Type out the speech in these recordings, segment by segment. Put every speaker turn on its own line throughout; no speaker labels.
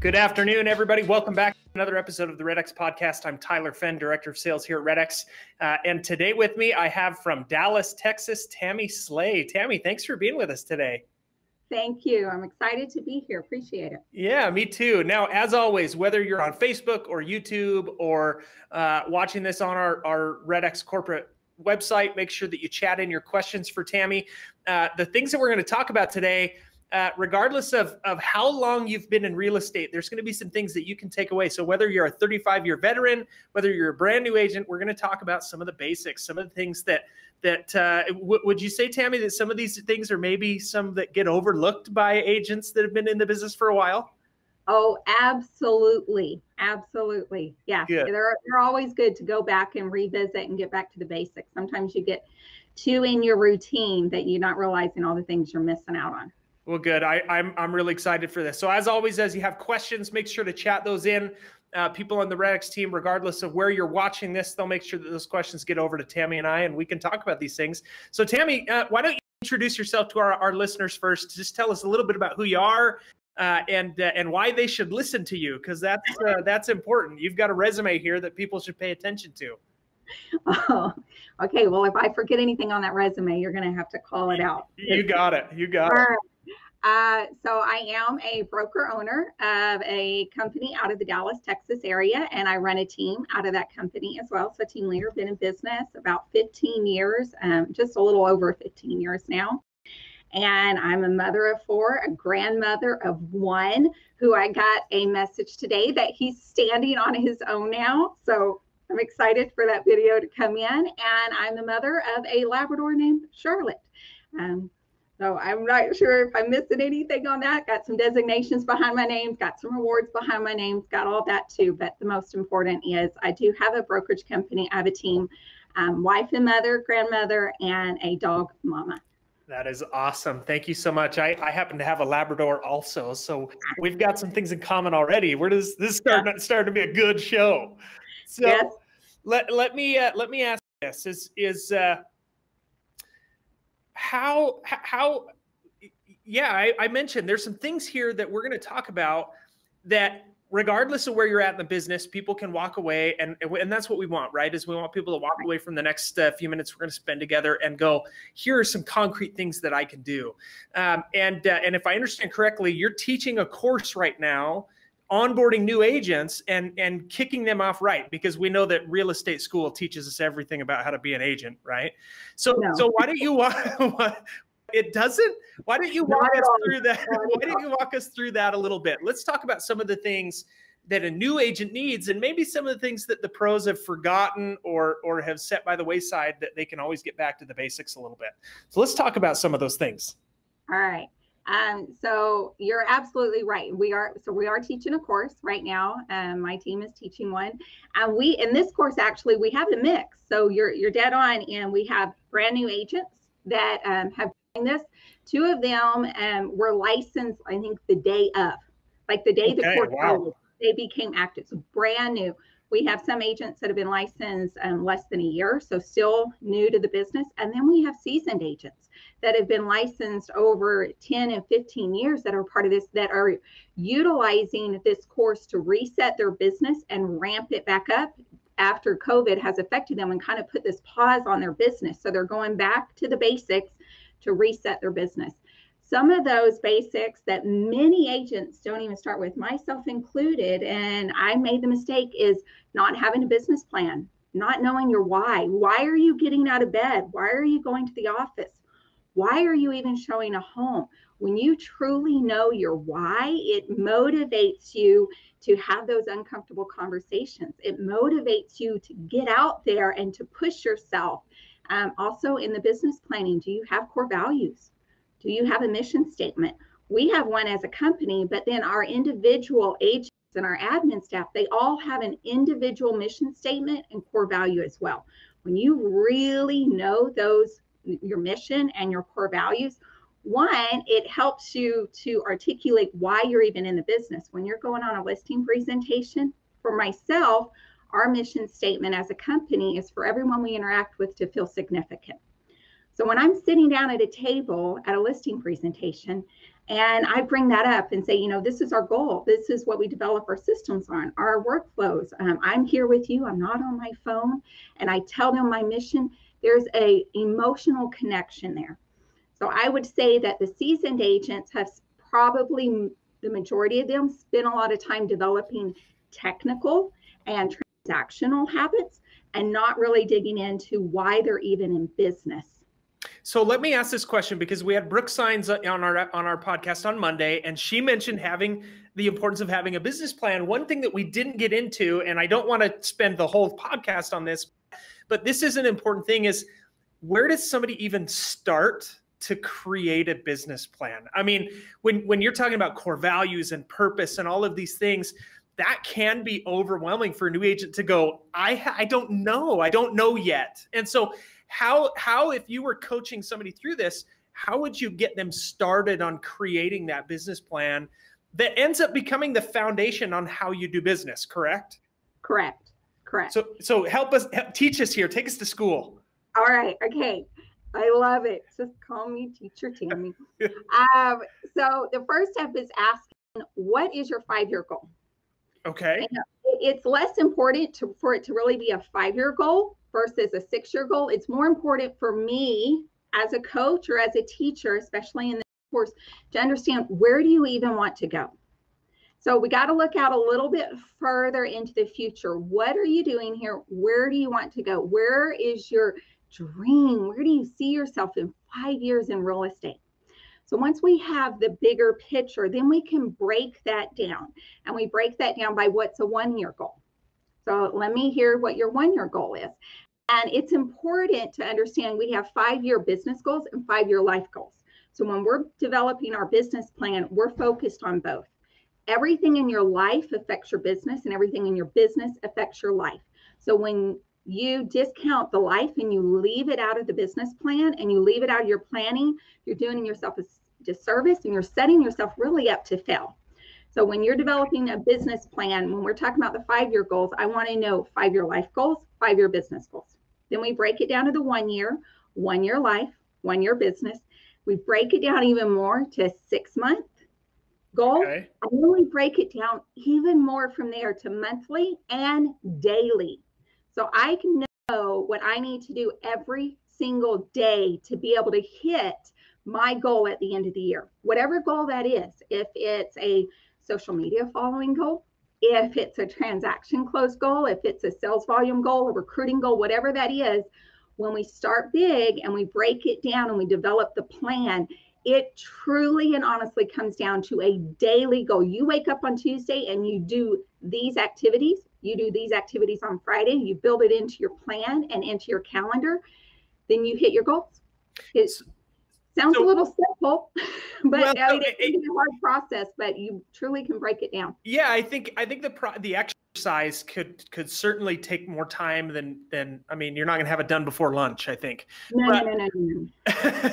Good afternoon, everybody. Welcome back to another episode of the RedX podcast. I'm Tyler Fenn, Director of Sales here at RedX. Uh, and today with me, I have from Dallas, Texas, Tammie Slay. Tammie, thanks for being with us today.
Thank you. I'm excited to be here. Appreciate it.
Yeah, me too. Now, as always, whether you're on Facebook or YouTube or uh, watching this on our, our RedX corporate website, make sure that you chat in your questions for Tammie. Uh, the things that we're going to talk about today uh, regardless of, of how long you've been in real estate, there's going to be some things that you can take away. So, whether you're a 35 year veteran, whether you're a brand new agent, we're going to talk about some of the basics, some of the things that that uh, w- would you say, Tammie, that some of these things are maybe some that get overlooked by agents that have been in the business for a while?
Oh, absolutely. Absolutely. Yeah. They're, they're always good to go back and revisit and get back to the basics. Sometimes you get too in your routine that you're not realizing all the things you're missing out on.
Well, good. I, I'm I'm really excited for this. So as always, as you have questions, make sure to chat those in. Uh, people on the RedX team, regardless of where you're watching this, they'll make sure that those questions get over to Tammie and I, and we can talk about these things. So, Tammie, uh, why don't you introduce yourself to our, our listeners first? Just tell us a little bit about who you are uh, and uh, and why they should listen to you, because that's uh, that's important. You've got a resume here that people should pay attention to.
Oh, okay. Well, if I forget anything on that resume, you're going to have to call it out.
You got it. You got it.
Uh, so I am a broker owner of a company out of the Dallas, Texas area, and I run a team out of that company as well. So team leader, been in business about 15 years, um, just a little over 15 years now. And I'm a mother of four, a grandmother of one, who I got a message today that he's standing on his own now. So I'm excited for that video to come in. And I'm the mother of a Labrador named Charlotte. Um, so I'm not sure if I'm missing anything on that. Got some designations behind my names, got some rewards behind my names, got all that too. But the most important is I do have a brokerage company. I have a team, um, wife and mother, grandmother, and a dog mama.
That is awesome. Thank you so much. I, I happen to have a Labrador also, so we've got some things in common already. Where does this start? Yeah. Starting to be a good show. So yes. let let me uh, let me ask this: is is uh, how how yeah I, I, mentioned there's some things here that we're going to talk about that regardless of where you're at in the business people can walk away and and that's what we want right is we want people to walk away from the next uh, few minutes we're going to spend together and go here are some concrete things that i can do. Um, and uh, and if i understand correctly you're teaching a course right now onboarding new agents and and kicking them off right because we know that real estate school teaches us everything about how to be an agent right? So no. so why don't you walk it doesn't why don't you walk us through that why don't you walk us through that a little bit? Let's talk about some of the things that a new agent needs and maybe some of the things that the pros have forgotten or or have set by the wayside that they can always get back to the basics a little bit. So let's talk about some of those things.
All right um, so you're absolutely right. We are so we are teaching a course right now. Um, my team is teaching one, and we in this course actually we have a mix. So you're you're dead on, and we have brand new agents that um, have done this. Two of them um, were licensed, I think, the day of, like the day okay, the course wow. they became active. So brand new. We have some agents that have been licensed um, less than a year, so still new to the business. And then we have seasoned agents that have been licensed over 10 and 15 years that are part of this, that are utilizing this course to reset their business and ramp it back up after COVID has affected them and kind of put this pause on their business. So they're going back to the basics to reset their business some of those basics that many agents don't even start with, myself included, and I made the mistake is not having a business plan, not knowing your why. Why are you getting out of bed? Why are you going to the office? Why are you even showing a home? When you truly know your why, it motivates you to have those uncomfortable conversations. It motivates you to get out there and to push yourself. Um, also, in the business planning, do you have core values? Do you have a mission statement? we have one as a company, but then our individual agents and our admin staff, they all have an individual mission statement and core value as well. When you really know those, your mission and your core values, one, it helps you to articulate why you're even in the business. When you're going on a listing presentation, for myself, our mission statement as a company is for everyone we interact with to feel significant. So when I'm sitting down at a table at a listing presentation and I bring that up and say, you know, this is our goal. This is what we develop our systems on, our workflows. Um, I'm here with you. I'm not on my phone. And I tell them my mission. There's a emotional connection there. So I would say that the seasoned agents have probably the majority of them spend a lot of time developing technical and transactional habits and not really digging into why they're even in business.
So let me ask this question because we had Brooke Signs uh, on our on our podcast on Monday, and she mentioned having the importance of having a business plan. One thing that we didn't get into, and I don't want to spend the whole podcast on this, but this is an important thing: is where does somebody even start to create a business plan. I mean, when when you're talking about core values and purpose and all of these things, that can be overwhelming for a new agent to go, I I don't know. I don't know yet. And so how how if you were coaching somebody through this, how would you get them started on creating that business plan that ends up becoming the foundation on how you do business, correct?
Correct. Correct.
So so help us help, teach us here. Take us to school.
All right. Okay. I love it. Just call me Teacher Tammie. um, so the first step is asking, what is your five-year goal?
Okay.
And it's less important to, for it to really be a five-year goal versus a six-year goal. It's more important for me as a coach or as a teacher, especially in this course, to understand where do you even want to go. So we got to look out a little bit further into the future. What are you doing here? Where do you want to go? Where is your dream? Where do you see yourself in five years in real estate? So once we have the bigger picture, then we can break that down. And we break that down by what's a one year goal. So let me hear what your one year goal is. And it's important to understand we have five year business goals and five year life goals. So when we're developing our business plan, we're focused on both. Everything in your life affects your business, and everything in your business affects your life. So when you discount the life and you leave it out of the business plan and you leave it out of your planning, you're doing yourself a disservice and you're setting yourself really up to fail. So when you're developing a business plan, when we're talking about the five-year goals, I want to know five-year life goals, five-year business goals. Then we break it down to the one year, one year life, one year business. We break it down even more to six month goal. Okay. Then we break it down even more from there to monthly and daily. So I can know what I need to do every single day to be able to hit my goal at the end of the year, whatever goal that is. If it's a social media following goal, if it's a transaction close goal, if it's a sales volume goal, a recruiting goal, whatever that is, when we start big and we break it down and we develop the plan, it truly and honestly comes down to a daily goal. You wake up on Tuesday and you do these activities you do these activities on Friday, you build it into your plan and into your calendar, then you hit your goals. It sounds so, a little simple, but well, I mean, it's a hard process, but you truly can break it down.
Yeah, I think I think the pro, the exercise could could certainly take more time than than I mean, you're not going to have it done before lunch, I think.
No, but, no, no, no,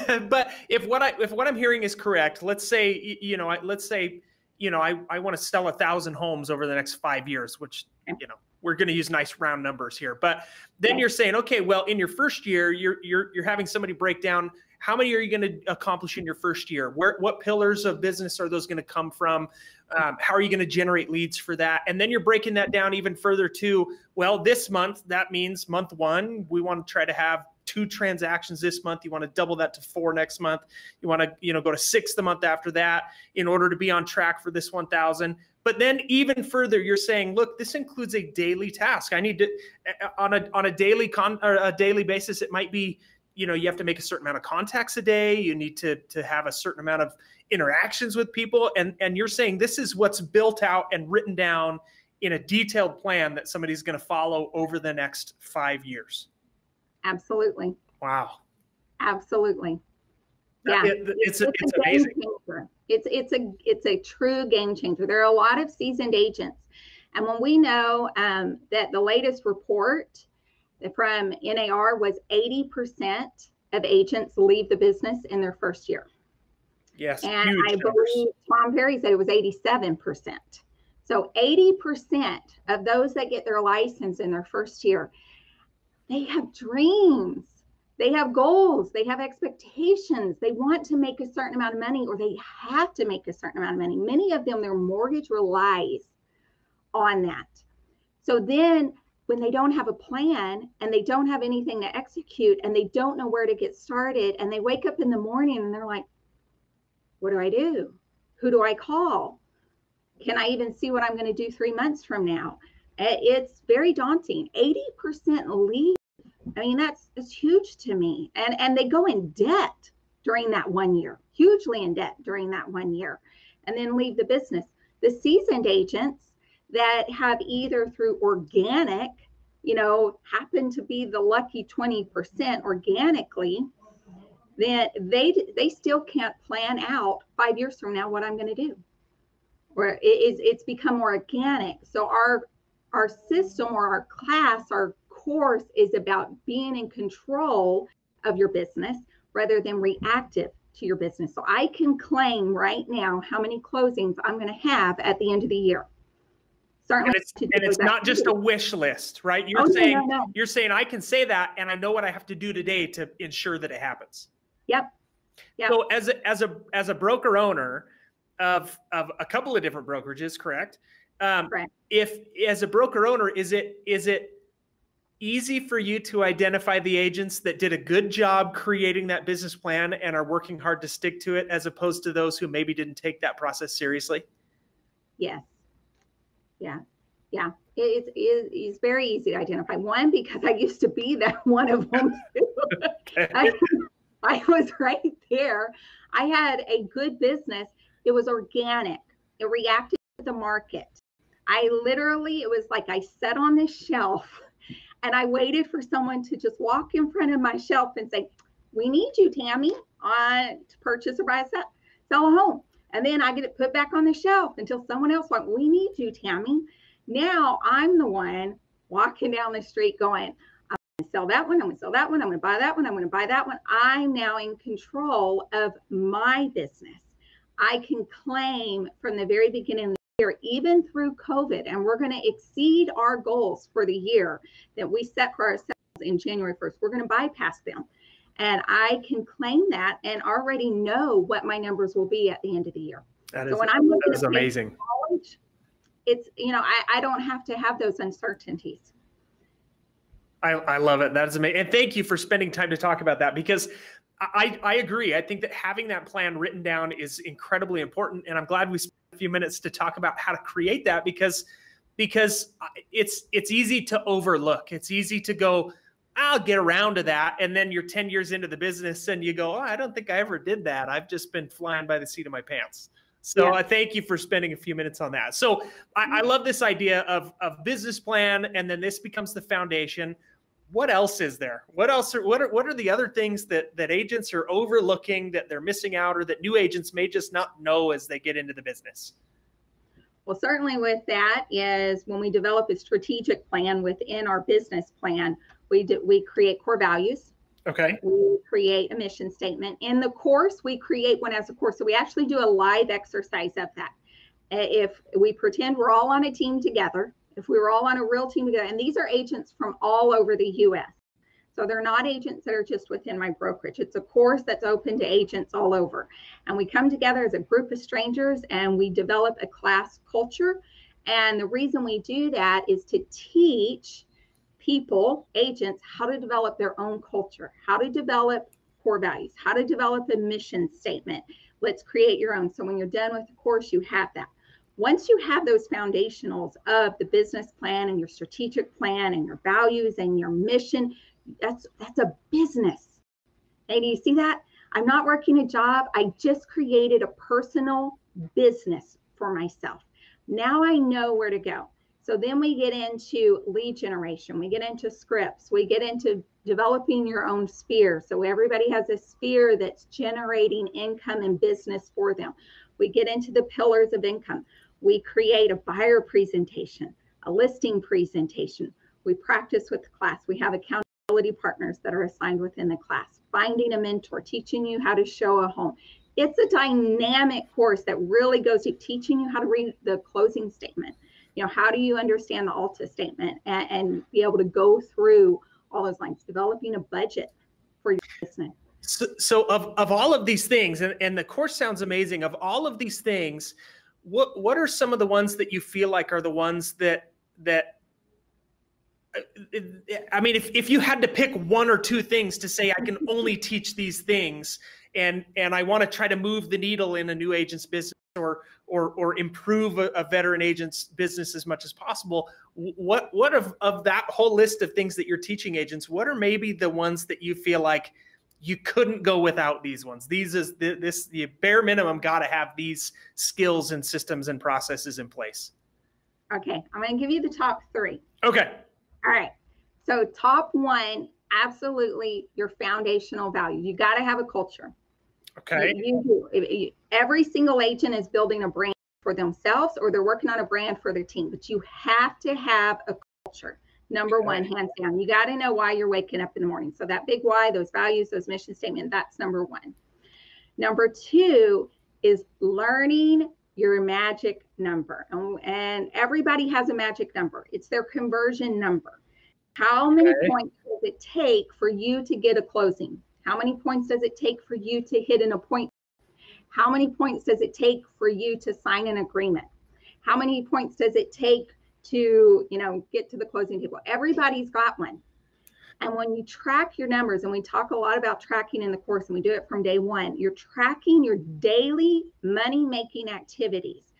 no. but if what I if what I'm hearing is correct, let's say you know, let's say you know, I, I want to sell a thousand homes over the next five years, which, you know, we're going to use nice round numbers here. But then you're saying, okay, well, in your first year, you're you're you're having somebody break down how many are you going to accomplish in your first year? Where what pillars of business are those going to come from? Um, how are you going to generate leads for that? And then you're breaking that down even further to, well, this month that means month one we want to try to have two transactions this month you want to double that to four next month you want to you know go to six the month after that in order to be on track for this 1000 but then even further you're saying look this includes a daily task i need to on a on a daily con or a daily basis it might be you know you have to make a certain amount of contacts a day you need to to have a certain amount of interactions with people and and you're saying this is what's built out and written down in a detailed plan that somebody's going to follow over the next 5 years
Absolutely.
Wow.
Absolutely. Yeah,
it, it's, it's, it's, amazing.
Changer. It's it's a it's a true game changer. There are a lot of seasoned agents, and when we know um, that the latest report from NAR was 80% of agents leave the business in their first year.
Yes,
and I numbers. believe Tom Ferry said it was 87%. So 80% of those that get their license in their first year, they have dreams. They have goals. They have expectations. They want to make a certain amount of money or they have to make a certain amount of money. Many of them, their mortgage relies on that. So then when they don't have a plan and they don't have anything to execute and they don't know where to get started and they wake up in the morning and they're like, what do I do? Who do I call? Can I even see what I'm going to do three months from now? Eh, it's very daunting. 80% leave. I mean, that's, that's huge to me. And, and they go in debt during that one year, hugely in debt during that one year, and then leave the business. The seasoned agents that have either through organic, you know, happen to be the lucky 20% organically, then they they still can't plan out five years from now what I'm going to do. Where it is it's become more organic. So our our system or our class, our course is about being in control of your business rather than reactive to your business. So I can claim right now how many closings I'm going to have at the end of the year.
Certainly and it's, and it's not just a wish list, right? You're oh, saying no, no, no. you're saying I can say that and I know what I have to do today to ensure that it happens.
Yep.
Yep. So as a as a as a broker owner of of a couple of different brokerages, correct? Um, right. If as a broker owner, is it is it easy for you to identify the agents that did a good job creating that business plan and are working hard to stick to it, as opposed to those who maybe didn't take that process seriously?
Yes yeah. Yeah. It, it, it's very easy to identify. One because i used to be that one of them. I, I was right there. I had a good business. It was organic. It reacted to the market. I literally it was like i sat on this shelf and i waited for someone to just walk in front of my shelf and say we need you tammie uh, to purchase or buy a sell, sell a home and then I get it put back on the shelf until someone else like, we need you, Tammie. Now I'm the one walking down the street going, I'm gonna sell that one, I'm gonna sell that one, I'm gonna buy that one, I'm gonna buy that one. I'm now in control of my business. I can claim from the very beginning of the year, even through COVID, and we're gonna exceed our goals for the year that we set for ourselves in January 1st. We're gonna bypass them and I can claim that and already know what my numbers will be at the end of the year.
That is, so when I'm looking is amazing. College,
it's you know I, I don't have to have those uncertainties.
I, I love it. That is amazing. And thank you for spending time to talk about that because I, I agree. I think that having that plan written down is incredibly important. And I'm glad we spent a few minutes to talk about how to create that because because uh, it's it's easy to overlook. It's easy to go, I'll get around to that. And then you're 10 years into the business and you go, oh, I don't think I ever did that. I've just been flying by the seat of my pants. So yeah. I thank you for spending a few minutes on that. So I, I love this idea of, of business plan, and then this becomes the foundation. What else is there? What else are what are what are the other things that that agents are overlooking that they're missing out, or that new agents may just not know as they get into the business?
Well, certainly with that is when we develop a strategic plan within our business plan, we do, we create core values.
Okay.
We create a mission statement. In the course, we create one as a course. So we actually do a live exercise of that. Uh, if we pretend we're all on a team together, if we were all on a real team together, and these are agents from all over the US. So they're not agents that are just within my brokerage. It's a course that's open to agents all over. And we come together as a group of strangers and we develop a class culture. And the reason we do that is to teach people, agents, how to develop their own culture, how to develop core values, how to develop a mission statement. Let's create your own. So when you're done with the course, you have that. Once you have those foundationals of the business plan and your strategic plan and your values and your mission, that's that's a business. And you see that? I'm not working a job. I just created a personal business for myself. Now I know where to go. So then we get into lead generation, we get into scripts, we get into developing your own sphere. So everybody has a sphere that's generating income and business for them. We get into the pillars of income. We create a buyer presentation, a listing presentation. We practice with the class. We have accountability partners that are assigned within the class, finding a mentor, teaching you how to show a home. It's a dynamic course that really goes to teaching you how to read the closing statement. You know, how do you understand the ALTA statement and, and be able to go through all those lines, developing a budget for your business.
So, so of, of all of these things, and, and the course sounds amazing, of all of these things, what what are some of the ones that you feel like are the ones that that uh, I mean, if, if you had to pick one or two things to say, I can only teach these things, and and I want to try to move the needle in a new agent's business or or or improve a, a, veteran agent's business as much as possible, what what of of that whole list of things that you're teaching agents? What are maybe the ones that you feel like you couldn't go without these ones? These is the, this the bare minimum got to have these skills and systems and processes in place.
Okay, I'm going to give you the top three.
Okay.
All right. So, top one, absolutely your foundational value. You got to have a culture.
Okay.
You, you. Every single agent is building a brand for themselves or they're working on a brand for their team, but you have to have a culture. Number okay. one, hands down. You got to know why you're waking up in the morning. So, that big why, those values, those mission statement, that's number one. Number two is learning your magic number. And everybody has a magic number, it's their conversion number. How many okay. points does it take for you to get a closing? How many points does it take for you to hit an appointment? How many points does it take for you to sign an agreement? How many points does it take to, you know, get to the closing table? Everybody's got one. And when you track your numbers, and we talk a lot about tracking in the course, and we do it from day one, you're tracking your daily money making activities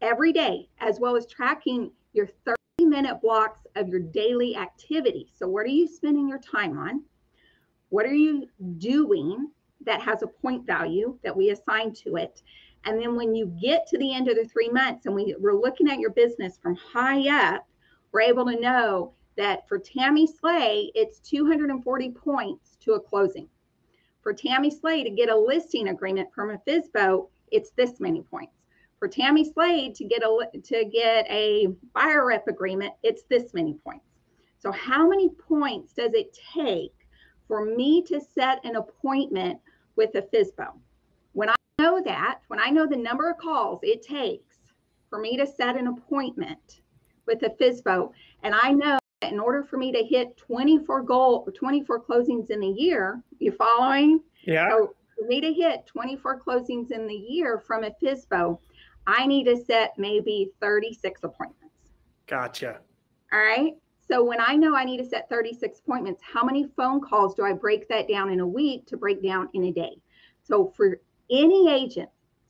every day, as well as tracking your 30 minute blocks of your daily activities. So, what are you spending your time on? What are you doing that has a point value that we assign to it? And then when you get to the end of the three months and we, we're looking at your business from high up, we're able to know that for Tammie Slay, it's 240 points to a closing. For Tammie Slay to get a listing agreement from a FSBO, it's this many points. For Tammie Slay to get a to get a buyer rep agreement, it's this many points. So how many points does it take for me to set an appointment with a FSBO. When I know that, when I know the number of calls it takes for me to set an appointment with a FSBO, and I know that in order for me to hit 24 goal 24 closings in a year, you following?
Yeah.
So for me to hit 24 closings in the year from a FSBO, I need to set maybe 36 appointments.
Gotcha.
All right. So when I know I need to set 36 appointments, how many phone calls do I break that down in a week to break down in a day? So for any agent,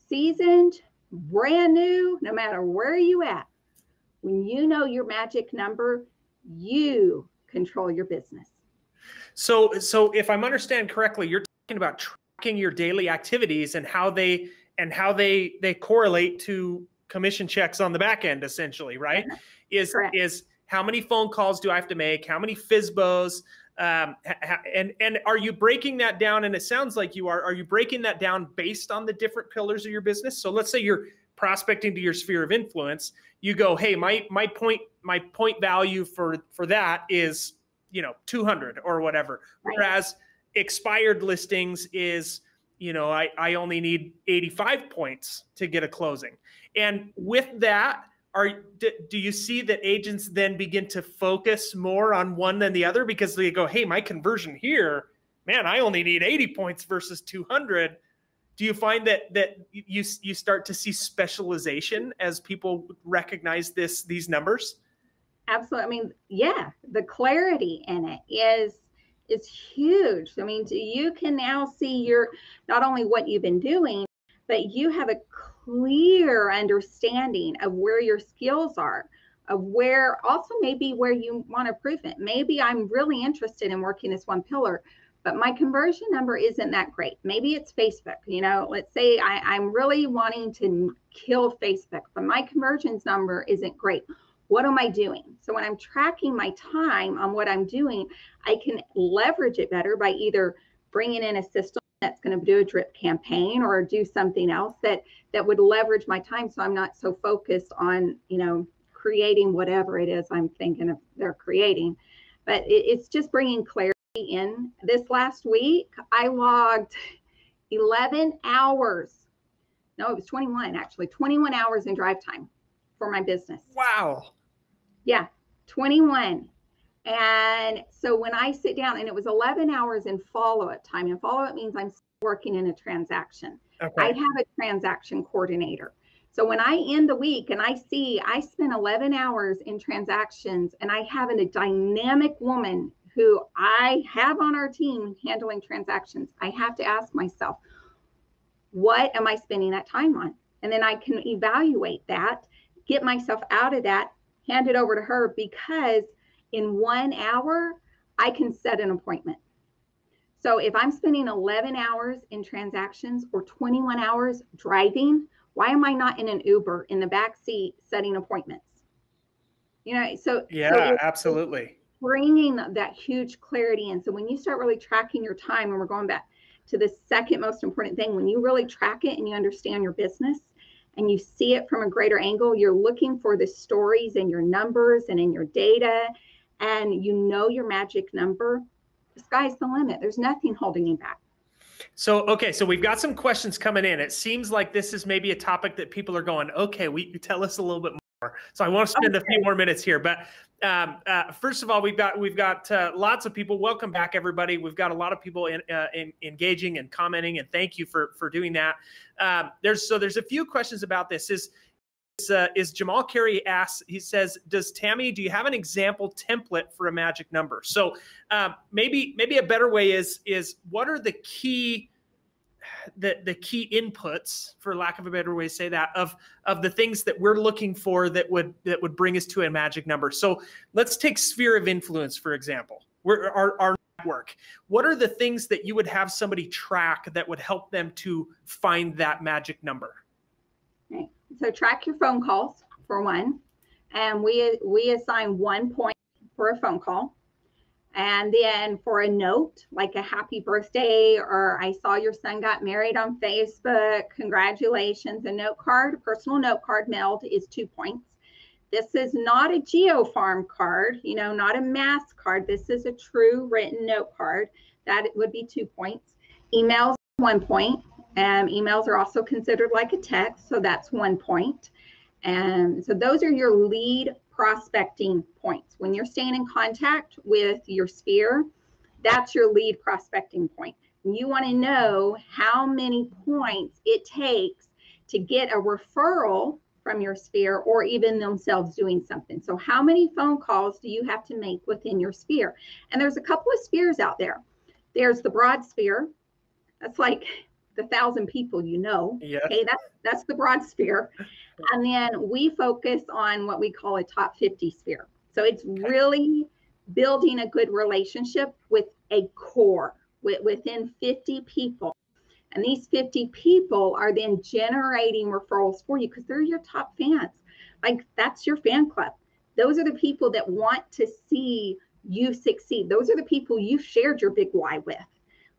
seasoned, brand new, no matter where you at, when you know your magic number, you control your business.
So so if I'm understanding correctly, you're talking about tracking your daily activities and how they and how they they correlate to commission checks on the back end essentially, right? Uh-huh. Is Correct. is how many phone calls do I have to make? How many FSBOs? Um, and and are you breaking that down? And it sounds like you are. Are you breaking that down based on the different pillars of your business? So let's say you're prospecting to your sphere of influence. You go, hey, my my point my point value for for that is you know 200 or whatever. Right. Whereas expired listings is you know I I only need 85 points to get a closing. And with that, are do, do you see that agents then begin to focus more on one than the other? Because they go hey my conversion here man i only need 80 points versus 200 do you find that that you you start to see specialization as people recognize this these numbers?
Absolutely i mean yeah the clarity in it is is huge. I mean you can now see your not only what you've been doing but you have a clear understanding of where your skills are, of where also maybe where you want improvement. Maybe I'm really interested in working this one pillar, but my conversion number isn't that great. Maybe it's Facebook. You know, let's say I, I'm really wanting to kill Facebook, but my conversions number isn't great. what am I doing? So when I'm tracking my time on what I'm doing, I can leverage it better by either bringing in a system that's going to do a drip campaign or do something else that that would leverage my time so I'm not so focused on, you know, creating whatever it is I'm thinking of they're creating. But it, it's just bringing clarity in. This last week, I logged 11 hours. No, it was 21 actually, 21 hours in drive time for my business.
Wow.
Yeah, 21. And so when I sit down, and it was 11 hours in follow up time, and follow up means I'm working in a transaction. Okay. I have a transaction coordinator. So when I end the week and I see I spent 11 hours in transactions and I have a dynamic woman who I have on our team handling transactions, I have to ask myself, what am I spending that time on? And then I can evaluate that, get myself out of that, hand it over to her because in one hour, I can set an appointment. So if I'm spending 11 hours in transactions or 21 hours driving, why am I not in an Uber in the back seat setting appointments? You know, so
yeah,
so
absolutely.
Bringing that huge clarity in. So when you start really tracking your time, and we're going back to the second most important thing, when you really track it and you understand your business and you see it from a greater angle, you're looking for the stories and your numbers and in your data, and you know your magic number. The sky's the limit. There's nothing holding you back.
So, okay, so we've got some questions coming in. It seems like this is maybe a topic that people are going, okay, we tell us a little bit more. So I want to spend okay. a few more minutes here, but um, uh, first of all, we've got we've got uh, lots of people. Welcome back, everybody. We've got a lot of people in, uh, in engaging and commenting, and thank you for for doing that. Um, there's so there's a few questions about this. Is uh, is Jamal Carey asks, he says, does Tammie, do you have an example template for a magic number? So um, maybe maybe a better way is is what are the key the the key inputs, for lack of a better way to say that, of of the things that we're looking for that would that would bring us to a magic number. So let's take sphere of influence for example. Our our network. What are the things that you would have somebody track that would help them to find that magic number?
So track your phone calls for one, and we we assign one point for a phone call. And then for a note, like a happy birthday, or I saw your son got married on Facebook, congratulations. A note card, a personal note card mailed is two points. This is not a GeoFarm card, you know, not a mass card. This is a true written note card. That would be two points. Emails, one point. Um, emails are also considered like a text, so that's one point. And so those are your lead prospecting points. When you're staying in contact with your sphere, that's your lead prospecting point. You want to know how many points it takes to get a referral from your sphere or even themselves doing something. So, how many phone calls do you have to make within your sphere? And there's a couple of spheres out there. There's the broad sphere. That's like the thousand people you know.
Yeah.
Okay, that's that's the broad sphere. And then we focus on what we call a top 50 sphere. So it's really building a good relationship with a core with, within 50 people. And these 50 people are then generating referrals for you because they're your top fans. Like that's your fan club. Those are the people that want to see you succeed. Those are the people you shared your big why with.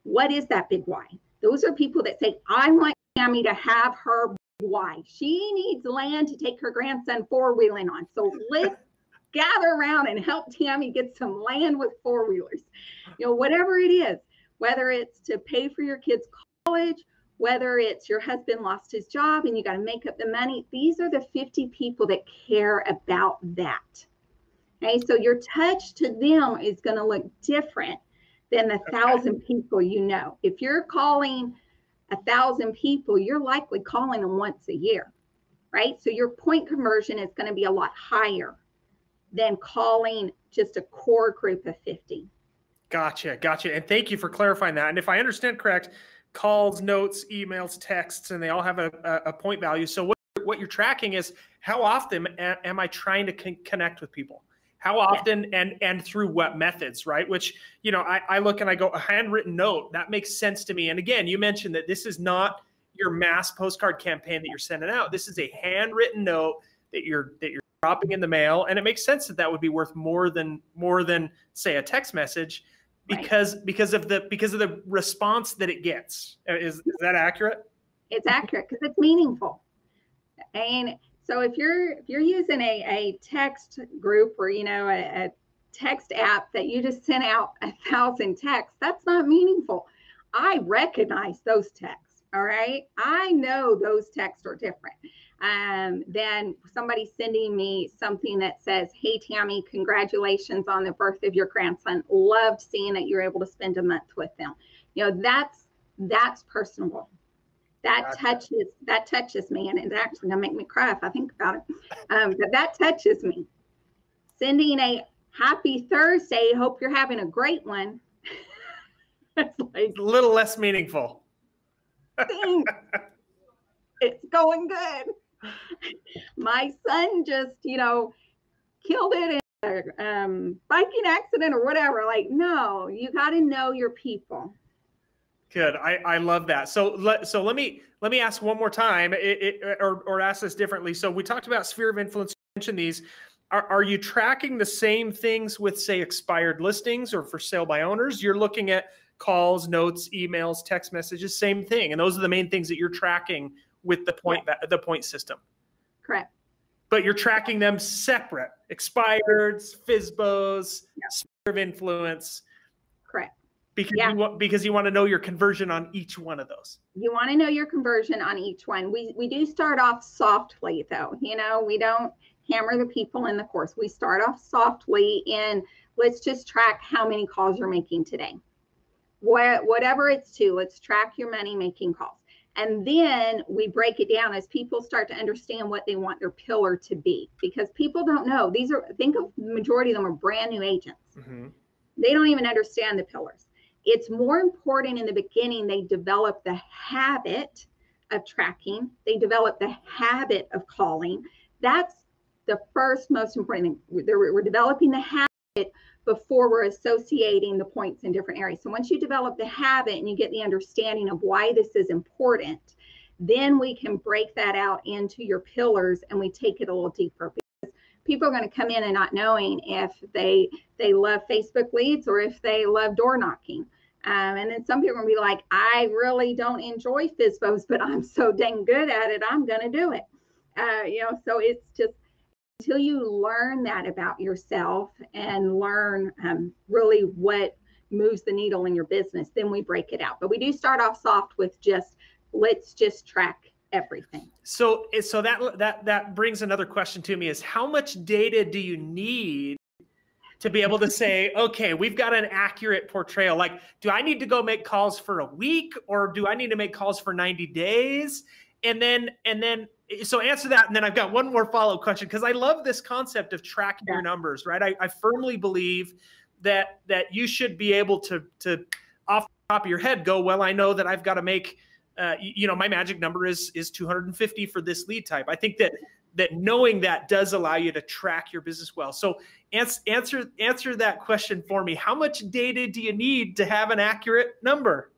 What is that big why? Those are people that say, I want Tammie to have her why. She needs land to take her grandson four wheeling on. So let's gather around and help Tammie get some land with four wheelers. You know, whatever it is, whether it's to pay for your kids' college, whether it's your husband lost his job and you got to make up the money, these are the 50 people that care about that. Okay, so your touch to them is going to look different than a thousand people you know. If you're calling a thousand people, you're likely calling them once a year, right? So your point conversion is going to be a lot higher than calling just a core group of 50.
Gotcha, gotcha. And thank you for clarifying that. And if I understand correct, calls, notes, emails, texts, and they all have a, a point value. So what, what you're tracking is how often am I trying to con- connect with people? How often yeah. and and through what methods right which you know I, I look and i go a handwritten note that makes sense to me and again you mentioned that this is not your mass postcard campaign that you're sending out this is a handwritten note that you're that you're dropping in the mail, and it makes sense that that would be worth more than more than say a text message because right. because of the because of the response that it gets. Uh, is is that accurate?
It's accurate because it's meaningful. And so if you're if you're using a, a text group or you know a, a text app that you just sent out a thousand texts, that's not meaningful. I recognize those texts. All right. I know those texts are different um, than somebody sending me something that says, Hey, Tammie, congratulations on the birth of your grandson. Loved seeing that you're able to spend a month with them. You know, that's that's personable. That gotcha. touches that touches me, and it's actually gonna make me cry if I think about it. Um, but that touches me. Sending a happy Thursday. Hope you're having a great one.
it's like a little less meaningful.
it's going good. my son just, you know, killed it in a um, biking accident or whatever. Like, no, you got to know your people.
Good. I, I love that. So let so let me let me ask one more time, it, it, or or ask this differently. So we talked about sphere of influence. Mention these. Are, are you tracking the same things with say expired listings or for sale by owners? You're looking at calls, notes, emails, text messages, same thing, and those are the main things that you're tracking with the point yeah. the point system.
Correct.
But you're tracking them separate. Expireds, FSBOs, yeah. sphere of influence. Because yeah. you want because you want to know your conversion on each one of those.
You want to know your conversion on each one. We we do start off softly though. You know, we don't hammer the people in the course. We start off softly in let's just track how many calls you're making today. What, whatever it's to, let's track your money making calls. And then we break it down as people start to understand what they want their pillar to be because people don't know. These are, think of the majority of them are brand new agents. Mm-hmm. They don't even understand the pillars. It's more important in the beginning, they develop the habit of tracking, they develop the habit of calling. That's the first most important thing. We're, developing the habit before we're associating the points in different areas. So once you develop the habit and you get the understanding of why this is important, then we can break that out into your pillars and we take it a little deeper people are going to come in and not knowing if they they love Facebook leads or if they love door knocking. Um, and then some people to be like, I really don't enjoy FSBOs, but I'm so dang good at it, I'm going to do it. Uh, you know, so it's just until you learn that about yourself and learn um, really what moves the needle in your business, then we break it out. But we do start off soft with just let's just track everything.
So eh, so that that that brings another question to me is how much data do you need to be able to say, okay, we've got an accurate portrayal. Like, do I need to go make calls for a week or do I need to make calls for 90 days? And then and then eh, so answer that and then i've got one more follow-up question because i love this concept of tracking yeah. your numbers right I, I, firmly believe that that you should be able to to off the top of your head go well i know that i've got to make uh, you know my magic number is is 250 for this lead type i think that that knowing that does allow you to track your business well so answer answer answer that question for me how much data do you need to have an accurate number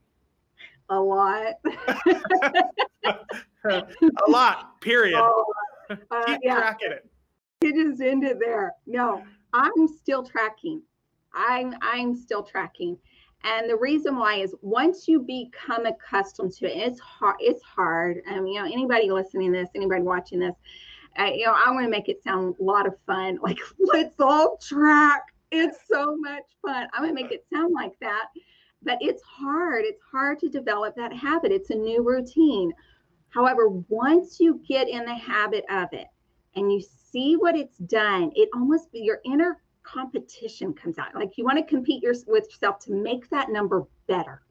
a lot
a lot, period. Oh, uh, Keep yeah. tracking it.
It just ended there. No, I'm still tracking. I'm I'm still tracking. And the reason why is once you become accustomed to it, it's hard. It's hard. Um, you know, anybody listening to this, anybody watching this, uh, you know, I want to make it sound a lot of fun. Like, let's all track. It's so much fun. I'm gonna make it sound like that, but it's hard. It's hard to develop that habit. It's a new routine. However, once you get in the habit of it and you see what it's done, it almost your inner competition comes out. Like you want to compete your, with yourself to make that number better.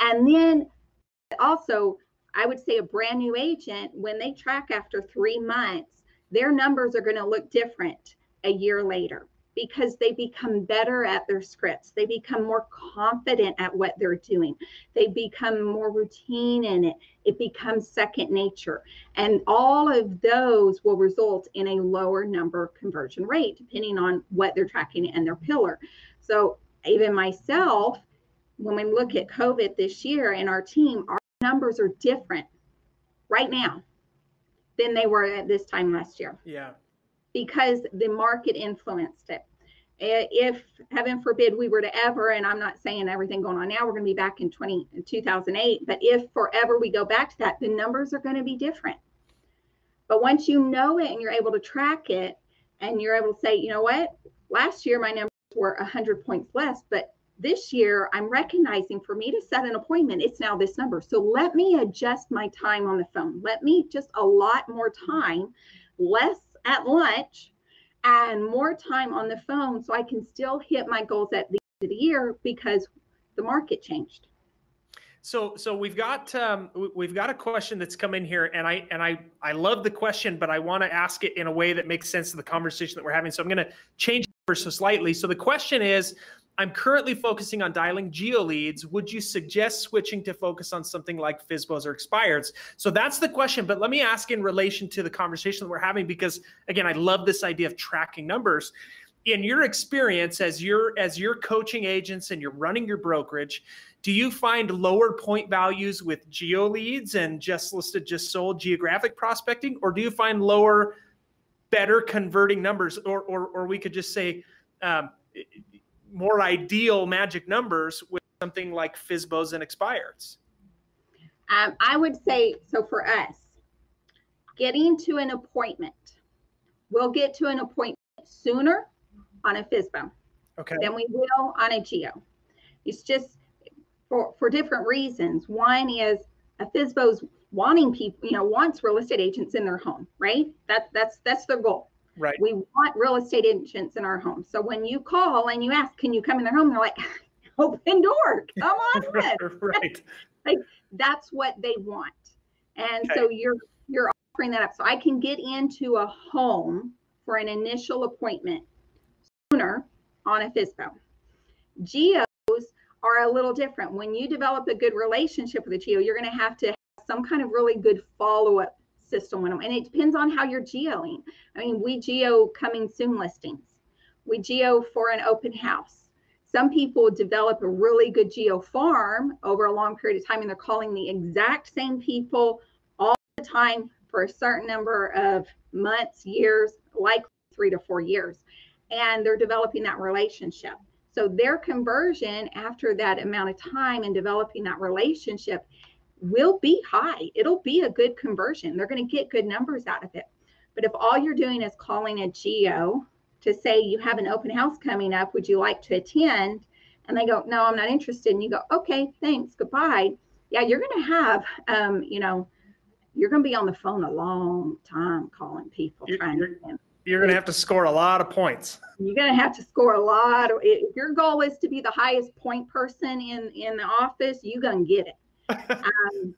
And then also, I would say a brand new agent, when they track after three months, their numbers are going to look different a year later because they become better at their scripts. They become more confident at what they're doing. They become more routine in it. It becomes second nature. And all of those will result in a lower number conversion rate, depending on what they're tracking and their pillar. So, even myself, when we look at COVID this year and our team, our numbers are different right now than they were at this time last year.
Yeah
because the market influenced it. If heaven forbid we were to ever, and I'm not saying everything going on now, we're going to be back in 20, 2008, but if forever we go back to that, the numbers are going to be different. But once you know it and you're able to track it and you're able to say, you know what, last year my numbers were 100 points less, but this year I'm recognizing for me to set an appointment, it's now this number. So let me adjust my time on the phone. Let me just a lot more time, less at lunch and more time on the phone so I can still hit my goals at the end of the year because the market changed.
So, so we've got um, we've got a question that's come in here, and I and I I love the question, but I want to ask it in a way that makes sense to the conversation that we're having. So I'm going to change it so slightly. So the question is, I'm currently focusing on dialing geo leads. Would you suggest switching to focus on something like FSBOs or expireds? So that's the question. But let me ask in relation to the conversation that we're having, because again, I love this idea of tracking numbers. In your experience as you're as you're coaching agents and you're running your brokerage, do you find lower point values with geo leads and just listed, just sold geographic prospecting, or do you find lower, better converting numbers, or or, or we could just say um, more ideal magic numbers with something like FSBOs and expireds?
Um, I would say so for us, getting to an appointment, we'll get to an appointment sooner on a FSBO
okay.
than we will on a Geo. It's just for, for different reasons. One is a FSBO's wanting people, you know, wants real estate agents in their home, right? That, that's that's their goal.
Right.
We want real estate agents in our home. So when you call and you ask, can you come in their home? They're like, open door, come on in.
right.
like that's what they want. And okay. so you're you're offering that up. So I can get into a home for an initial appointment sooner on a FSBO. Geos are a little different. When you develop a good relationship with a geo, you're going to have to have some kind of really good follow-up system with them. And it depends on how you're geoing. I mean, we geo coming soon listings. We geo for an open house. Some people develop a really good geo farm over a long period of time and they're calling the exact same people all the time for a certain number of months, years, likely three to four years. And they're developing that relationship. So their conversion after that amount of time and developing that relationship will be high. It'll be a good conversion. They're going to get good numbers out of it. But if all you're doing is calling a geo to say you have an open house coming up, would you like to attend? And they go, no, I'm not interested. And you go, okay, thanks, goodbye. Yeah, you're going to have, um, you know, you're going to be on the phone a long time calling people
you're,
trying
you're, to. You're going to have to score a lot of points.
You're going to have to score a lot. If your goal is to be the highest point person in in the office, you're going to get it um,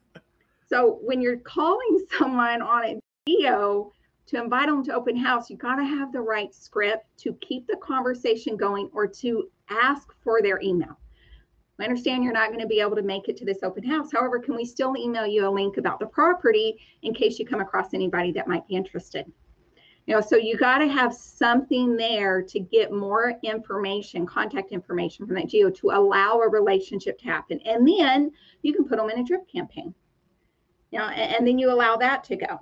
so when you're calling someone on a video to invite them to open house, you got to have the right script to keep the conversation going or to ask for their email. I understand you're not going to be able to make it to this open house. However, can we still email you a link about the property in case you come across anybody that might be interested? You know so you got to have something there to get more information contact information from that geo to allow a relationship to happen. And then you can put them in a drip campaign. You know and, and then you allow that to go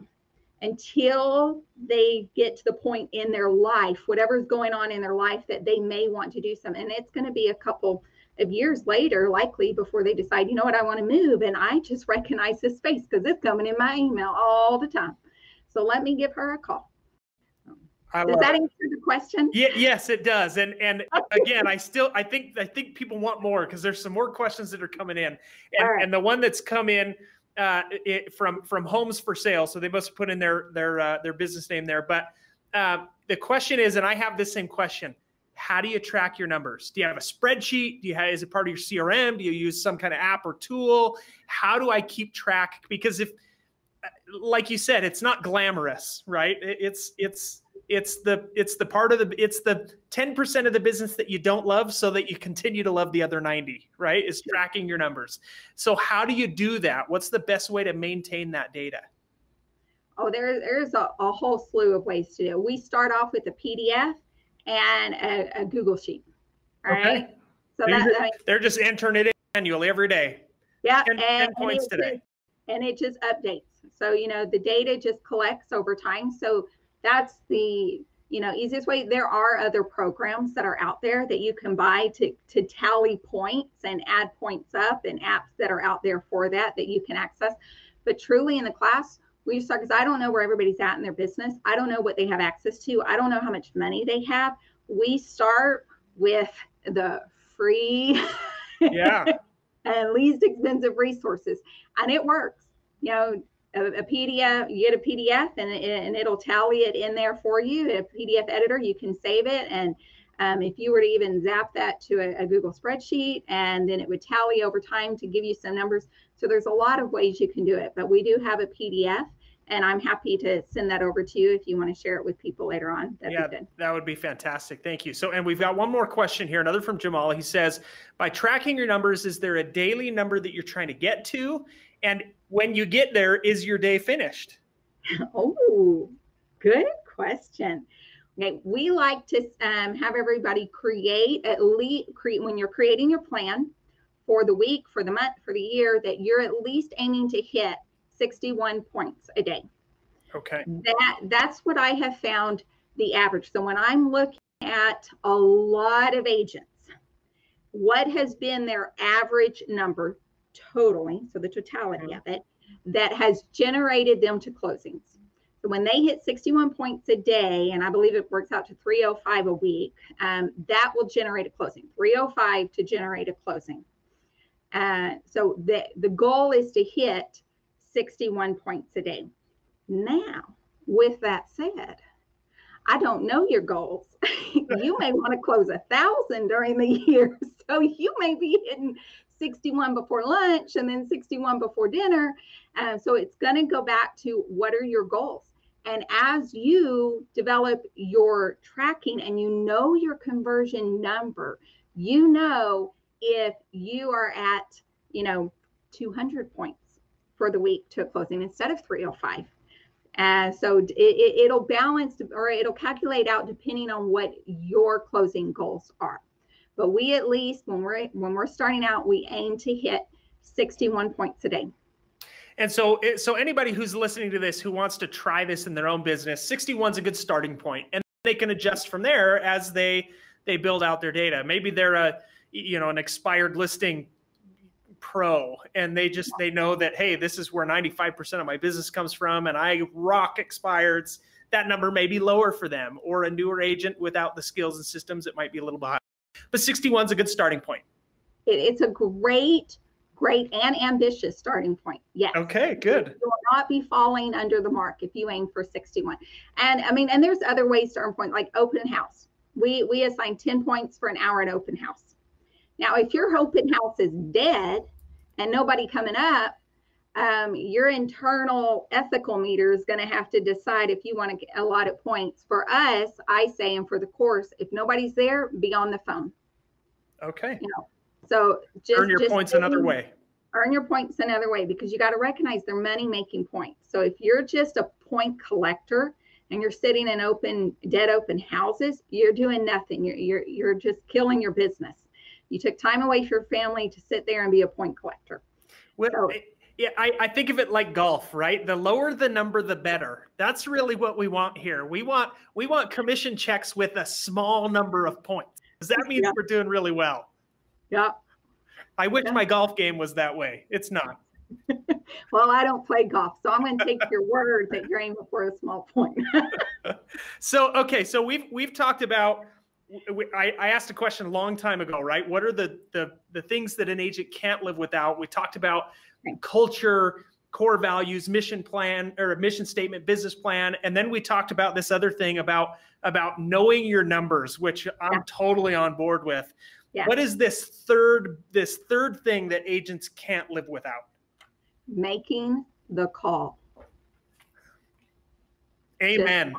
until they get to the point in their life whatever's going on in their life that they may want to do something and it's going to be a couple of years later likely before they decide you know what? I want to move and i just recognize this space because it's coming in my email all the time. So let me give her a call does that answer the question?
Yeah, yes, it does. And and again, I still I think I think people want more because there's some more questions that are coming in. And, right. and the one that's come in uh, it, from from homes for sale, so they must put in their their uh, their business name there. But uh, the question is, and I have the same question: How do you track your numbers? Do you have a spreadsheet? Do you have is it part of your CRM? Do you use some kind of app or tool? How do I keep track? Because if like you said, it's not glamorous, right? It's it's it's the it's the part of the it's the 10% of the business that you don't love so that you continue to love the other 90 right is tracking your numbers. So how do you do that? What's the best way to maintain that data?
Oh there, there's a, a whole slew of ways to do it. We start off with a pdf and a, a google sheet all okay. right?
So they're, that, just, they're just entering it in manually every day.
Yeah 10, and, 10 points and today. and it just updates. So you know the data just collects over time. So that's the you know, easiest way. There are other programs that are out there that you can buy to to tally points and add points up, and apps that are out there for that that you can access. But truly, in the class, we just talk because I don't know where everybody's at in their business. I don't know what they have access to. I don't know how much money they have. We start with the free,
yeah,
and least expensive resources, and it works. You know, a, a, PDF, you get a PDF and, and it'll tally it in there for you. A PDF editor, you can save it. And um, if you were to even zap that to a, a, Google spreadsheet, and then it would tally over time to give you some numbers. So there's a lot of ways you can do it, but we do have a PDF. And I'm happy to send that over to you if you want to share it with people later on.
That'd yeah, that would be fantastic. Thank you. So, and we've got one more question here, another from Jamal. He says, by tracking your numbers, is there a daily number that you're trying to get to? And when you get there, is your day finished?
Oh, good question. Okay, we like to um, have everybody create at least create when you're creating your plan for the week, for the month, for the year, that you're at least aiming to hit 61 points a day.
Okay.
That that's what I have found the average. So when I'm looking at a lot of agents, what has been their average number totally, so the totality of it, that has generated them to closings. So when they hit 61 points a day, and I believe it works out to 305 a week, um, that will generate a closing. 305 to generate a closing. Uh, so the, the goal is to hit 61 points a day. Now, with that said, I don't know your goals. you may want to close a thousand during the year. So you may be hitting 61 before lunch and then 61 before dinner. Uh, so it's going to go back to what are your goals? And as you develop your tracking and you know your conversion number, you know if you are at, you know, 200 points for the week to a closing instead of 305. Uh, so it, it, it'll balance or it'll calculate out depending on what your closing goals are. But we at least when we're when we're starting out, we aim to hit 61 points a day.
And so, eh, so anybody who's listening to this who wants to try this in their own business, 61 is a good starting point, and they can adjust from there as they they build out their data. Maybe they're a you know an expired listing pro, and they just they know that hey, this is where 95% of my business comes from, and I rock expireds. That number may be lower for them, or a newer agent without the skills and systems, it might be a little behind but 61 is a good starting point.
It's a great, great and ambitious starting point. Yes.
Okay, good.
You will not be falling under the mark if you aim for 61. And I mean, and there's other ways to earn points, like open house. We we assign 10 points for an hour at open house. Now, if your open house is dead and nobody coming up, um, your internal ethical meter is going to have to decide if you want to get a lot of points. For us, I say, and for the course, if nobody's there, be on the phone.
Okay.
You know, so just
earn your
just
points another way.
Earn your points another way because you got to recognize they're money making points. So if you're just a point collector and you're sitting in open, dead open houses, you're doing nothing. You're you're you're just killing your business. You took time away from your family to sit there and be a point collector.
Well, so, yeah, I, I think of it like golf, right? The lower the number, the better. That's really what we want here. We want we want commission checks with a small number of points. Does that mean yeah. we're doing really well.
Yeah.
I wish yeah. my golf game was that way. It's not.
well, I don't play golf, so I'm going to take your word that you're aiming for a small point.
so, okay, so we've we've talked about. I, I asked a question a long time ago, right? What are the the the things that an agent can't live without? We talked about culture, core values, mission plan or mission statement, business plan, and then we talked about this other thing about about knowing your numbers, which I'm yeah. totally on board with. Yeah. What is this third this third thing that agents can't live without?
Making the call.
Amen.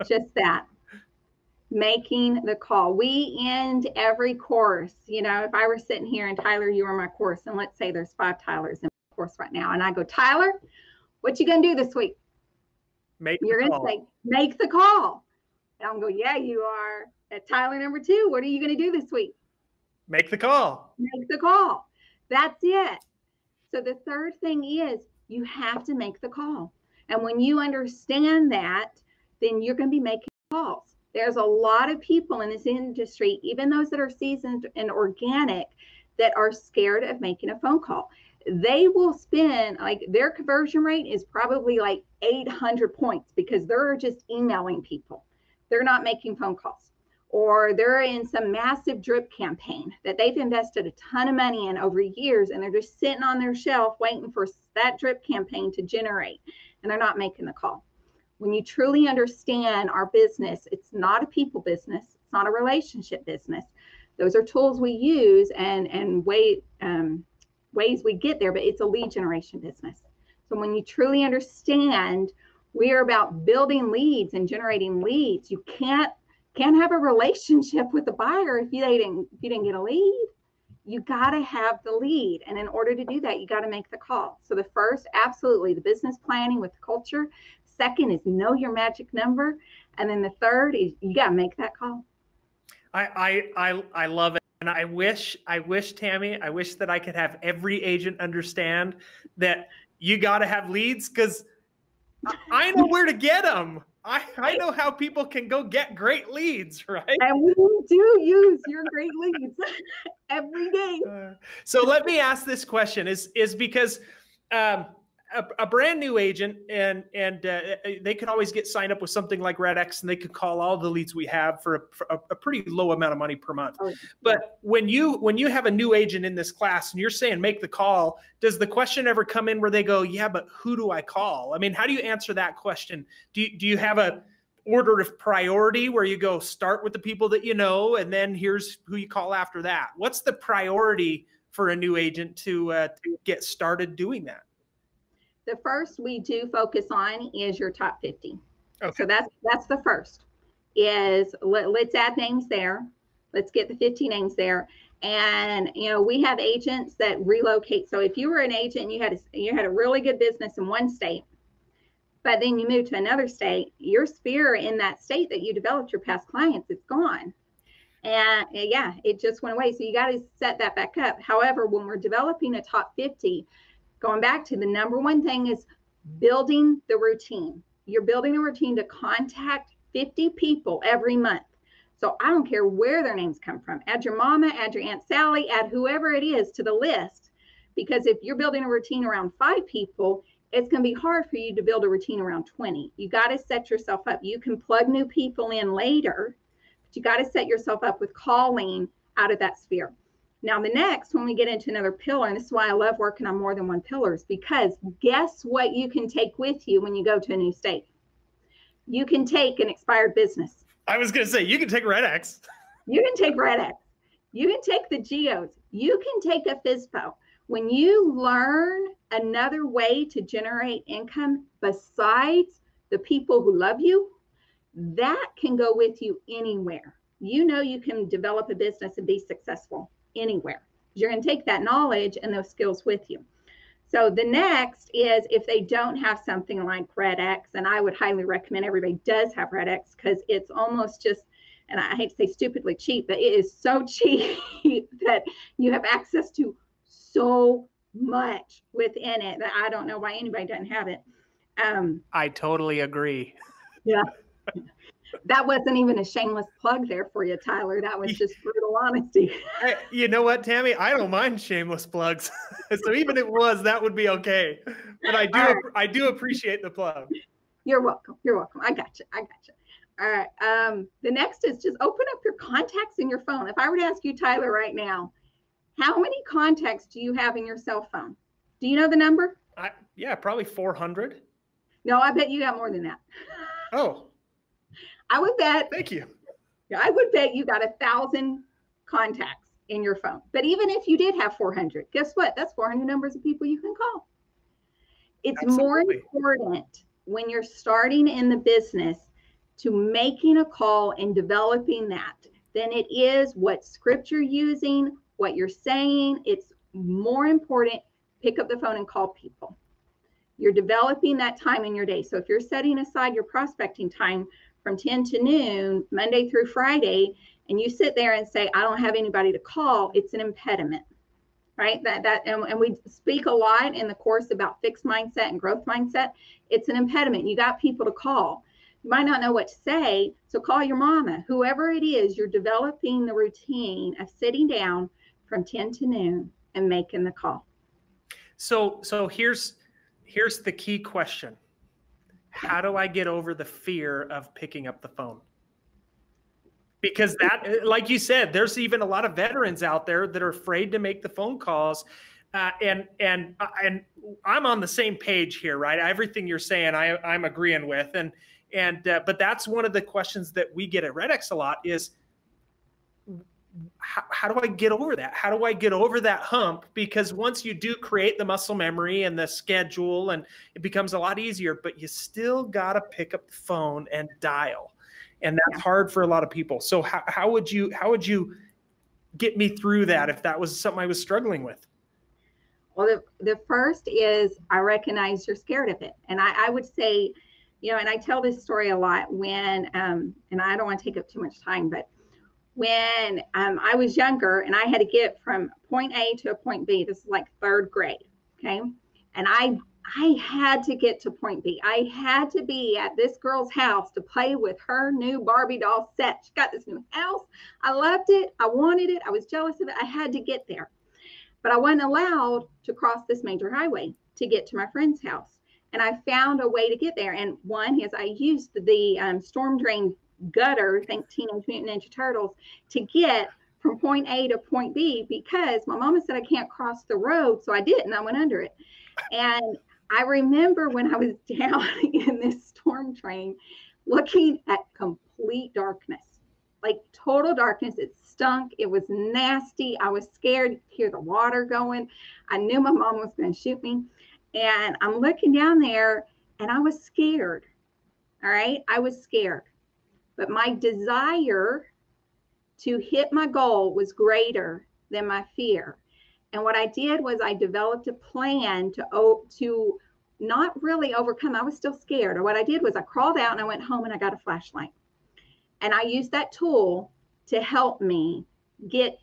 Just, just that making the call. We end every course. You know, if I were sitting here and Tyler, you were my course, and let's say there's five Tylers in my course right now, and I go, Tyler, what you gonna do this week?
Make the call.
You're gonna say, make the call. And I'm going, yeah, you are. At Tyler number two, what are you gonna do this week?
Make the call.
Make the call. That's it. So the third thing is you have to make the call. And when you understand that, then you're going to be making calls. There's a lot of people in this industry, even those that are seasoned and organic, that are scared of making a phone call. They will spend like their conversion rate is probably like 800 points because they're just emailing people. They're not making phone calls or they're in some massive drip campaign that they've invested a ton of money in over years and they're just sitting on their shelf waiting for that drip campaign to generate and they're not making the call. When you truly understand our business, it's not a people business, it's not a relationship business. Those are tools we use and and way um, ways we get there, but it's a lead generation business. So when you truly understand we are about building leads and generating leads, you can't can't have a relationship with the buyer if you didn't if you didn't get a lead you got to have the lead and in order to do that you got to make the call so the first absolutely the business planning with the culture second is know your magic number and then the third is you got to make that call
I, I i i love it and i wish i wish tammie i wish that i could have every agent understand that you got to have leads because I know where to get them I, I know how people can go get great leads, right?
And we do use your great leads every day. Uh,
so let me ask this question: is is because um, a, a, brand new agent and and uh, they could always get signed up with something like red x and they could call all the leads we have for a, for a, a pretty low amount of money per month. Oh, but when you when you have a new agent in this class and you're saying make the call, does the question ever come in where they go, yeah, but who do I call? I mean, how do you answer that question? Do you, do you have a order of priority where you go start with the people that you know and then here's who you call after that? What's the priority for a new agent to, uh, to get started doing that?
The first we do focus on is your top 50. Okay. So that's that's the first is let, let's add names there. Let's get the 50 names there. And you know, we have agents that relocate. So if you were an agent, and you had a, you had a really good business in one state, but then you move to another state, your sphere in that state that you developed your past clients is gone. And yeah, it just went away. So you got to set that back up. However, when we're developing a top 50, going back to the number one thing is building the routine. You're building a routine to contact 50 people every month. So I don't care where their names come from. Add your mama, add your Aunt Sally, add whoever it is to the list. Because if you're building a routine around five people, it's going to be hard for you to build a routine around 20. You got to set yourself up. You can plug new people in later, but you got to set yourself up with calling out of that sphere. Now, the next, when we get into another pillar, and this is why I love working on more than one pillars, because guess what you can take with you when you go to a new state? You can take an expired business.
I was going to say, you can take Red X.
You can take Red X. You can take the Geos. You can take a FSBO. When you learn another way to generate income besides the people who love you, that can go with you anywhere. You know you can develop a business and be successful anywhere. You're going to take that knowledge and those skills with you. So the next is if they don't have something like Red X, and I would highly recommend everybody does have Red X because it's almost just, and I hate to say stupidly cheap, but it is so cheap that you have access to so much within it that I don't know why anybody doesn't have it.
Um, I totally agree.
Yeah. that wasn't even a shameless plug there for you, Tyler. That was just brutal honesty.
hey, you know what, Tammie? I don't mind shameless plugs. so even if it was, that would be okay. But I do, right. I do appreciate the plug.
You're welcome. You're welcome. I got you. I got you. All right. Um, the next is just open up your contacts in your phone. If I were to ask you, Tyler, right now, how many contacts do you have in your cell phone? Do you know the number?
I, yeah, probably 400.
No, I bet you got more than that.
Oh,
I would bet.
Thank you.
I would bet you got a thousand contacts in your phone. But even if you did have 400, guess what? That's 400 numbers of people you can call. It's Absolutely. more important when you're starting in the business to making a call and developing that than it is what script you're using, what you're saying. It's more important. Pick up the phone and call people. You're developing that time in your day. So if you're setting aside your prospecting time from 10 to noon, Monday through Friday, and you sit there and say, I don't have anybody to call, it's an impediment. Right. That that and, and we speak a lot in the course about fixed mindset and growth mindset. It's an impediment. You got people to call. You might not know what to say. So call your mama. Whoever it is, you're developing the routine of sitting down from 10 to noon and making the call.
So so here's here's the key question. How do I get over the fear of picking up the phone? Because that like you said, there's even a lot of veterans out there that are afraid to make the phone calls. Uh, and and uh, and I'm on the same page here, right? Everything you're saying, I, I'm agreeing with, and and uh, but that's one of the questions that we get at REDX a lot is how, how, do I get over that? How do I get over that hump? Because once you do create the muscle memory and the schedule, and it becomes a lot easier, but you still got to pick up the phone and dial. And that's hard for a lot of people. So how, how would you, how would you get me through that if that was something I was struggling with?
Well, the, the first is I recognize you're scared of it. And I, I would say, you know, and I tell this story a lot when, um, and I don't want to take up too much time, but when um, I was younger and I had to get from point A to a point B. This is like third grade. Okay. And I I had to get to point B. I had to be at this girl's house to play with her new Barbie doll set. She got this new house. I loved it. I wanted it. I was jealous of it. I had to get there. But I wasn't allowed to cross this major highway to get to my friend's house. And I found a way to get there. And one is I used the um, storm drain gutter, think Teenage Mutant Ninja Turtles, to get from point A to point B because my mama said I can't cross the road. So I didn't. I went under it. And I remember when I was down in this storm drain looking at complete darkness, like total darkness. It stunk. It was nasty. I was scared to hear the water going. I knew my mom was going to shoot me. And I'm looking down there and I was scared. All right. I was scared but my desire to hit my goal was greater than my fear. And what I did was I developed a plan to to not really overcome. I was still scared. Or what I did was I crawled out and I went home and I got a flashlight. And I used that tool to help me get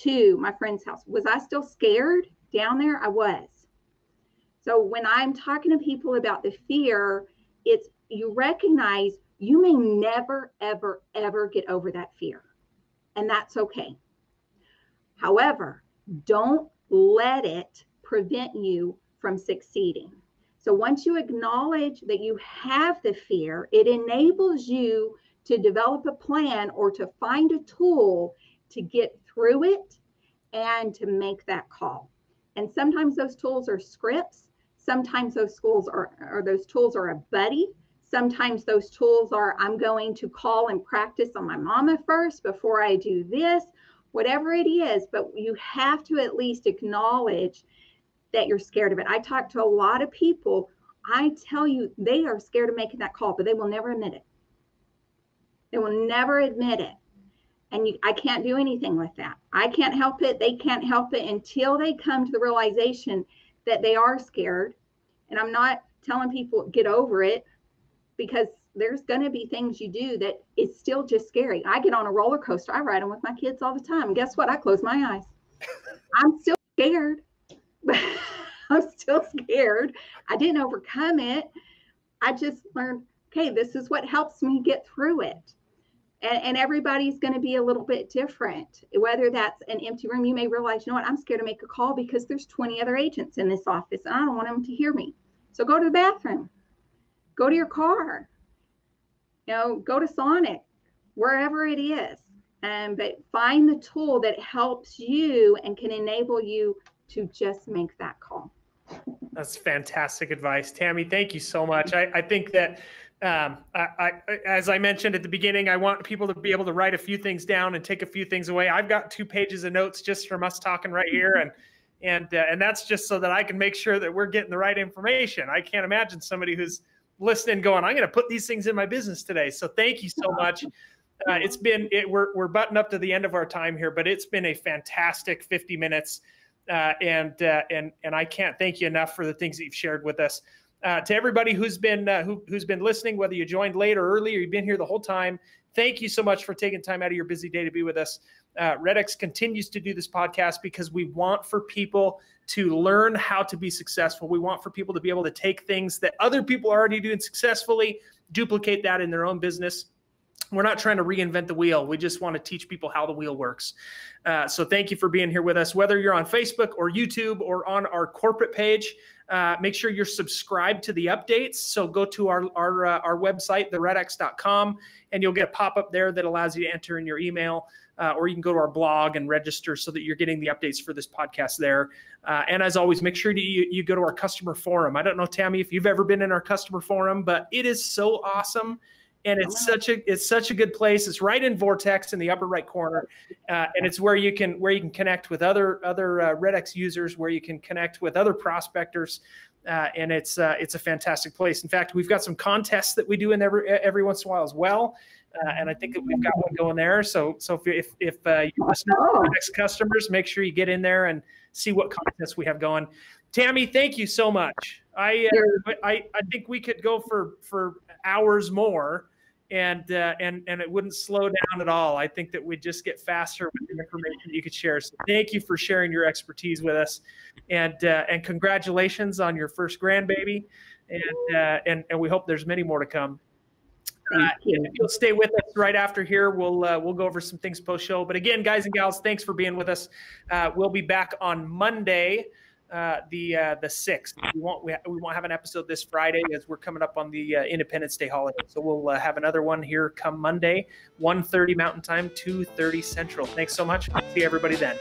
to my friend's house. Was I still scared down there? I was. So when I'm talking to people about the fear, it's you recognize you may never, ever, ever get over that fear. And that's okay. However, don't let it prevent you from succeeding. So once you acknowledge that you have the fear, it enables you to develop a plan or to find a tool to get through it and to make that call. And sometimes those tools are scripts. Sometimes those schools are or those tools are a buddy Sometimes those tools are I'm going to call and practice on my mama first before I do this, whatever it is. But you have to at least acknowledge that you're scared of it. I talk to a lot of people. I tell you, they are scared of making that call, but they will never admit it. They will never admit it. And you, I can't do anything with that. I can't help it. They can't help it until they come to the realization that they are scared. And I'm not telling people get over it because there's going to be things you do that is still just scary. I get on a roller coaster. I ride them with my kids all the time. guess what? I close my eyes. I'm still scared. I'm still scared. I didn't overcome it. I just learned, okay, this is what helps me get through it. And, and everybody's going to be a little bit different. Whether that's an empty room, you may realize, you know what, I'm scared to make a call because there's 20 other agents in this office and I don't want them to hear me. So go to the bathroom go to your car. You know go to sonic wherever it is. Um, but find the tool that helps you and can enable you to just make that call.
That's fantastic advice. Tammie thank you so much. I, I think that um, I, I, as I mentioned at the beginning, I want people to be able to write a few things down and take a few things away. I've got two pages of notes just from us talking right here, and and uh, and that's just so that I can make sure that we're getting the right information. I can't imagine somebody who's listening going i'm going to put these things in my business today. So thank you so much. Uh, it's been it, we're, we're buttoned up to the end of our time here but it's been a fantastic 50 minutes uh, and uh, and and i can't thank you enough for the things that you've shared with us. Uh, to everybody who's been uh, who, who's been listening whether you joined late or early or you've been here the whole time thank you so much for taking time out of your busy day to be with us. Uh, REDX continues to do this podcast because we want for people to learn how to be successful. We want for people to be able to take things that other people are already doing successfully, duplicate that in their own business. We're not trying to reinvent the wheel. We just want to teach people how the wheel works. Uh, so thank you for being here with us. Whether you're on Facebook or YouTube or on our corporate page, uh, make sure you're subscribed to the updates. So go to our our, uh, our website, theredx.com, and you'll get a pop up there that allows you to enter in your email uh, or you can go to our blog and register so that you're getting the updates for this podcast there. Uh, and as always, make sure you, you go to our customer forum. I don't know, Tammie, if you've ever been in our customer forum, but it is so awesome. And it's such a it's such a good place. It's right in Vortex in the upper right corner, uh, and it's where you can where you can connect with other other uh, Red X users, where you can connect with other prospectors, uh, and it's uh, it's a fantastic place. In fact, we've got some contests that we do in every every once in a while as well uh, and I think that we've got one going there. So, so if if, if uh, you listen to next customers, make sure you get in there and see what contests we have going. Tammie, thank you so much. I uh, I I think we could go for for hours more, and uh, and and it wouldn't slow down at all. I think that we'd just get faster with the information you could share. So, thank you for sharing your expertise with us, and uh, and congratulations on your first grandbaby, and uh, and and we hope there's many more to come. Uh, if you'll stay with us right after here, we'll uh, we'll go over some things post show. But again, guys and gals, thanks for being with us. Uh, we'll be back on Monday, uh, the uh, the sixth. We won't we, ha- we won't have an episode this Friday as we're coming up on the uh, Independence Day holiday. So we'll have another one here come Monday, 1.30 Mountain Time, two thirty Central. Thanks so much. See everybody then.